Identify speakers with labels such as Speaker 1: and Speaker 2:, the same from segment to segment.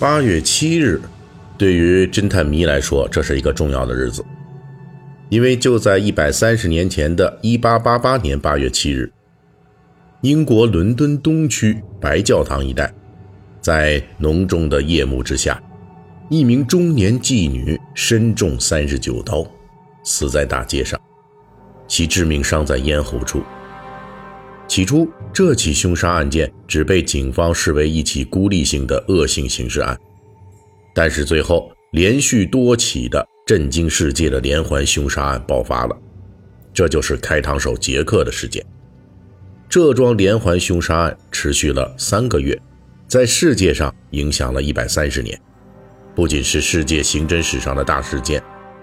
Speaker 1: 八月七日，对于侦探迷来说，这是一个重要的日子，因为就在一百三十年前的一八八八年八月七日，英国伦敦东区白教堂一带，在浓重的夜幕之下，一名中年妓女身中三十九刀，死在大街上，其致命伤在咽喉处。起初，这起凶杀案件只被警方视为一起孤立性的恶性刑事案，但是最后连续多起的震惊世界的连环凶杀案爆发了，这就是开膛手杰克的事件。这桩连环凶杀案持续了三个月，在世界上影响了一百三十年，不仅是世界刑侦史上的大事件，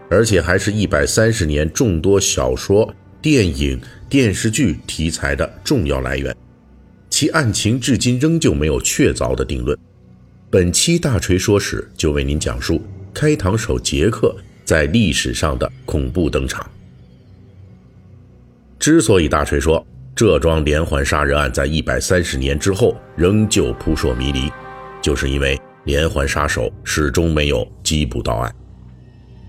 Speaker 1: 而且还是一百三十年众多小说。电影、电视剧题材的重要来源，其案情至今仍旧没有确凿的定论。本期大锤说史就为您讲述开膛手杰克在历史上的恐怖登场。之所以大锤说这桩连环杀人案在一百三十年之后仍旧扑朔迷离，就是因为连环杀手始终没有缉捕到案，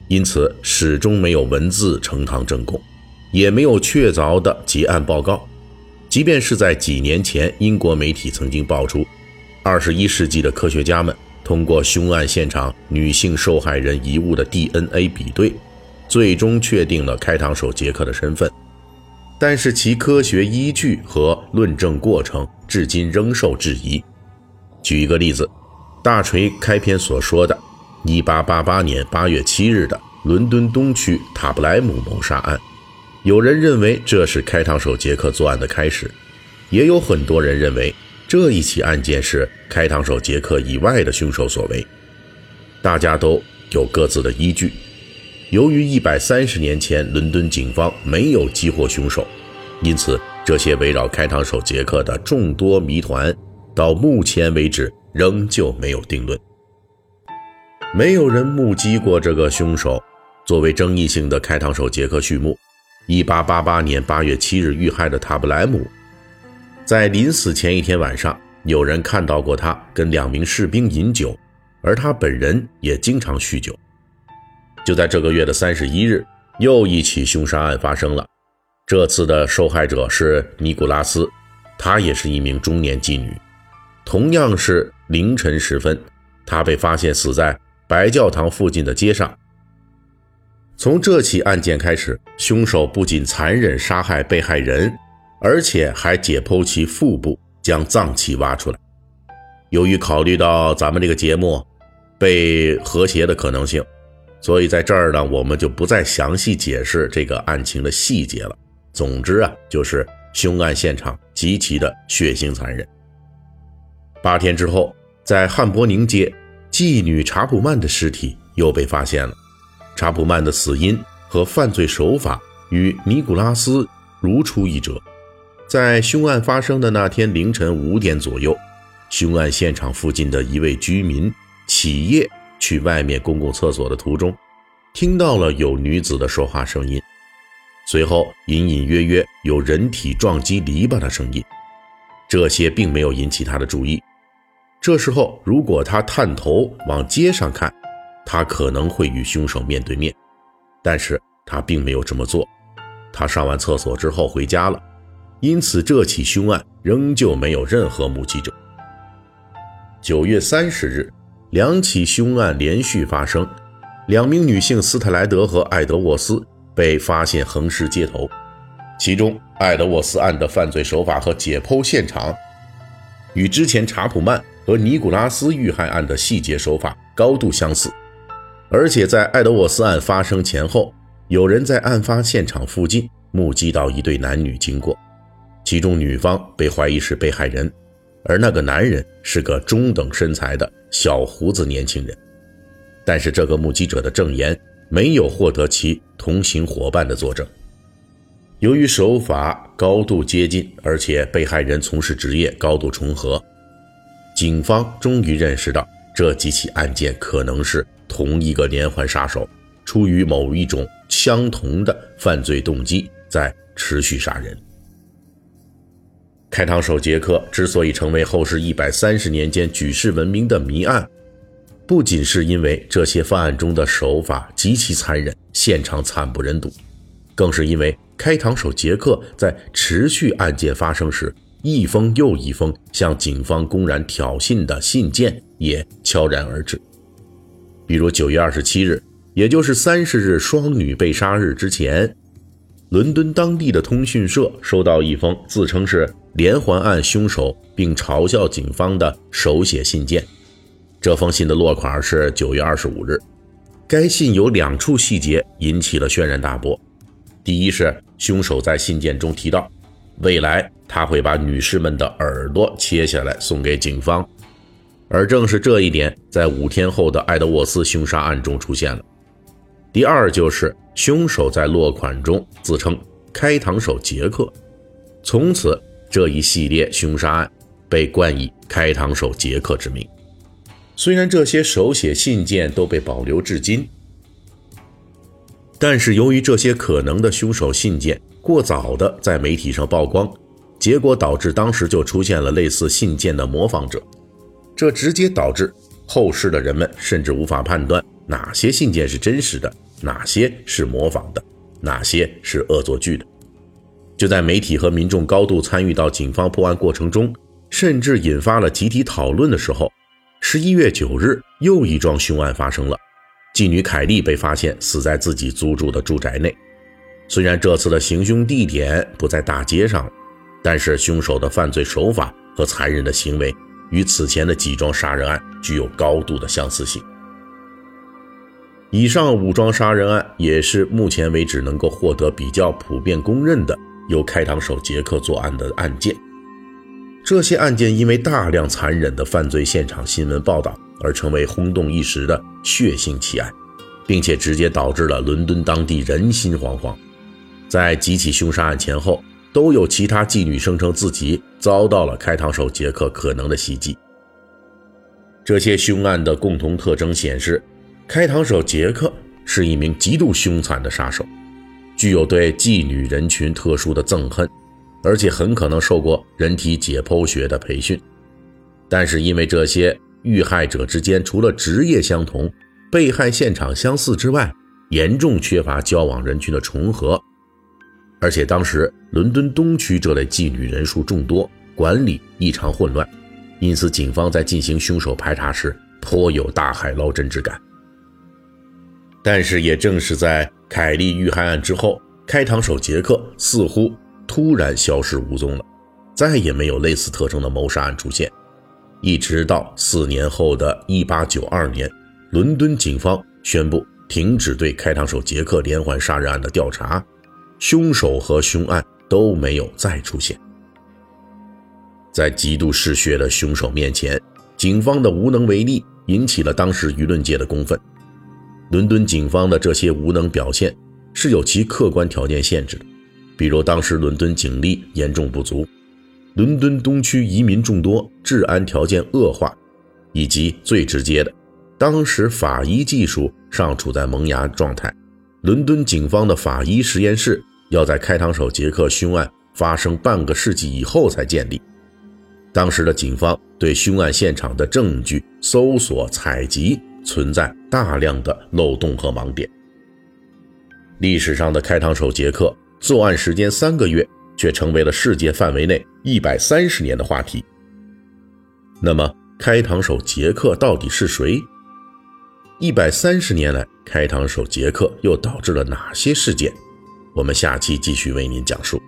Speaker 1: 因此始终没有文字呈堂证供。也没有确凿的结案报告，即便是在几年前，英国媒体曾经爆出，二十一世纪的科学家们通过凶案现场女性受害人遗物的 DNA 比对，最终确定了开膛手杰克的身份，但是其科学依据和论证过程至今仍受质疑。举一个例子，大锤开篇所说的1888年8月7日的伦敦东区塔布莱姆谋杀案。有人认为这是开膛手杰克作案的开始，也有很多人认为这一起案件是开膛手杰克以外的凶手所为。大家都有各自的依据。由于一百三十年前伦敦警方没有缉获凶手，因此这些围绕开膛手杰克的众多谜团，到目前为止仍旧没有定论。没有人目击过这个凶手。作为争议性的开膛手杰克序幕。一八八八年八月七日遇害的塔布莱姆，在临死前一天晚上，有人看到过他跟两名士兵饮酒，而他本人也经常酗酒。就在这个月的三十一日，又一起凶杀案发生了。这次的受害者是尼古拉斯，她也是一名中年妓女。同样是凌晨时分，她被发现死在白教堂附近的街上。从这起案件开始，凶手不仅残忍杀害被害人，而且还解剖其腹部，将脏器挖出来。由于考虑到咱们这个节目被和谐的可能性，所以在这儿呢，我们就不再详细解释这个案情的细节了。总之啊，就是凶案现场极其的血腥残忍。八天之后，在汉伯宁街，妓女查普曼的尸体又被发现了。查普曼的死因和犯罪手法与尼古拉斯如出一辙。在凶案发生的那天凌晨五点左右，凶案现场附近的一位居民起夜去外面公共厕所的途中，听到了有女子的说话声音，随后隐隐约约有人体撞击篱笆的声音，这些并没有引起他的注意。这时候，如果他探头往街上看，他可能会与凶手面对面，但是他并没有这么做。他上完厕所之后回家了，因此这起凶案仍旧没有任何目击者。九月三十日，两起凶案连续发生，两名女性斯特莱德和艾德沃斯被发现横尸街头，其中艾德沃斯案的犯罪手法和解剖现场与之前查普曼和尼古拉斯遇害案的细节手法高度相似。而且在艾德沃斯案发生前后，有人在案发现场附近目击到一对男女经过，其中女方被怀疑是被害人，而那个男人是个中等身材的小胡子年轻人。但是这个目击者的证言没有获得其同行伙伴的作证。由于手法高度接近，而且被害人从事职业高度重合，警方终于认识到这几起案件可能是。同一个连环杀手，出于某一种相同的犯罪动机，在持续杀人。开膛手杰克之所以成为后世一百三十年间举世闻名的谜案，不仅是因为这些犯案中的手法极其残忍，现场惨不忍睹，更是因为开膛手杰克在持续案件发生时，一封又一封向警方公然挑衅的信件也悄然而至。比如九月二十七日，也就是三十日双女被杀日之前，伦敦当地的通讯社收到一封自称是连环案凶手并嘲笑警方的手写信件。这封信的落款是九月二十五日。该信有两处细节引起了轩然大波。第一是凶手在信件中提到，未来他会把女士们的耳朵切下来送给警方，而正是这一点在五天后的爱德沃斯凶杀案中出现了。第二就是凶手在落款中自称“开膛手杰克”，从此这一系列凶杀案被冠以“开膛手杰克”之名。虽然这些手写信件都被保留至今，但是由于这些可能的凶手信件过早的在媒体上曝光，结果导致当时就出现了类似信件的模仿者，这直接导致后世的人们甚至无法判断哪些信件是真实的，哪些是模仿的，哪些是恶作剧的。就在媒体和民众高度参与到警方破案过程中，甚至引发了集体讨论的时候。十一月九日，又一桩凶案发生了。妓女凯莉被发现死在自己租住的住宅内。虽然这次的行凶地点不在大街上，但是凶手的犯罪手法和残忍的行为与此前的几桩杀人案具有高度的相似性。以上五桩杀人案也是目前为止能够获得比较普遍公认的由开膛手杰克作案的案件。这些案件因为大量残忍的犯罪现场新闻报道而成为轰动一时的血腥奇案，并且直接导致了伦敦当地人心惶惶。在几起凶杀案前后，都有其他妓女声称自己遭到了开膛手杰克可能的袭击。这些凶案的共同特征显示，开膛手杰克是一名极度凶残的杀手，具有对妓女人群特殊的憎恨。而且很可能受过人体解剖学的培训，但是因为这些遇害者之间除了职业相同、被害现场相似之外，严重缺乏交往人群的重合，而且当时伦敦东区这类妓女人数众多，管理异常混乱，因此警方在进行凶手排查时颇有大海捞针之感。但是也正是在凯利遇害案之后，开膛手杰克似乎。突然消失无踪了，再也没有类似特征的谋杀案出现。一直到四年后的1892年，伦敦警方宣布停止对开膛手杰克连环杀人案的调查，凶手和凶案都没有再出现。在极度嗜血的凶手面前，警方的无能为力引起了当时舆论界的公愤。伦敦警方的这些无能表现是有其客观条件限制的。比如，当时伦敦警力严重不足，伦敦东区移民众多，治安条件恶化，以及最直接的，当时法医技术尚处在萌芽状态。伦敦警方的法医实验室要在开膛手杰克凶案发生半个世纪以后才建立。当时的警方对凶案现场的证据搜索采集存在大量的漏洞和盲点。历史上的开膛手杰克。作案时间三个月，却成为了世界范围内一百三十年的话题。那么，开膛手杰克到底是谁？一百三十年来，开膛手杰克又导致了哪些事件？我们下期继续为您讲述。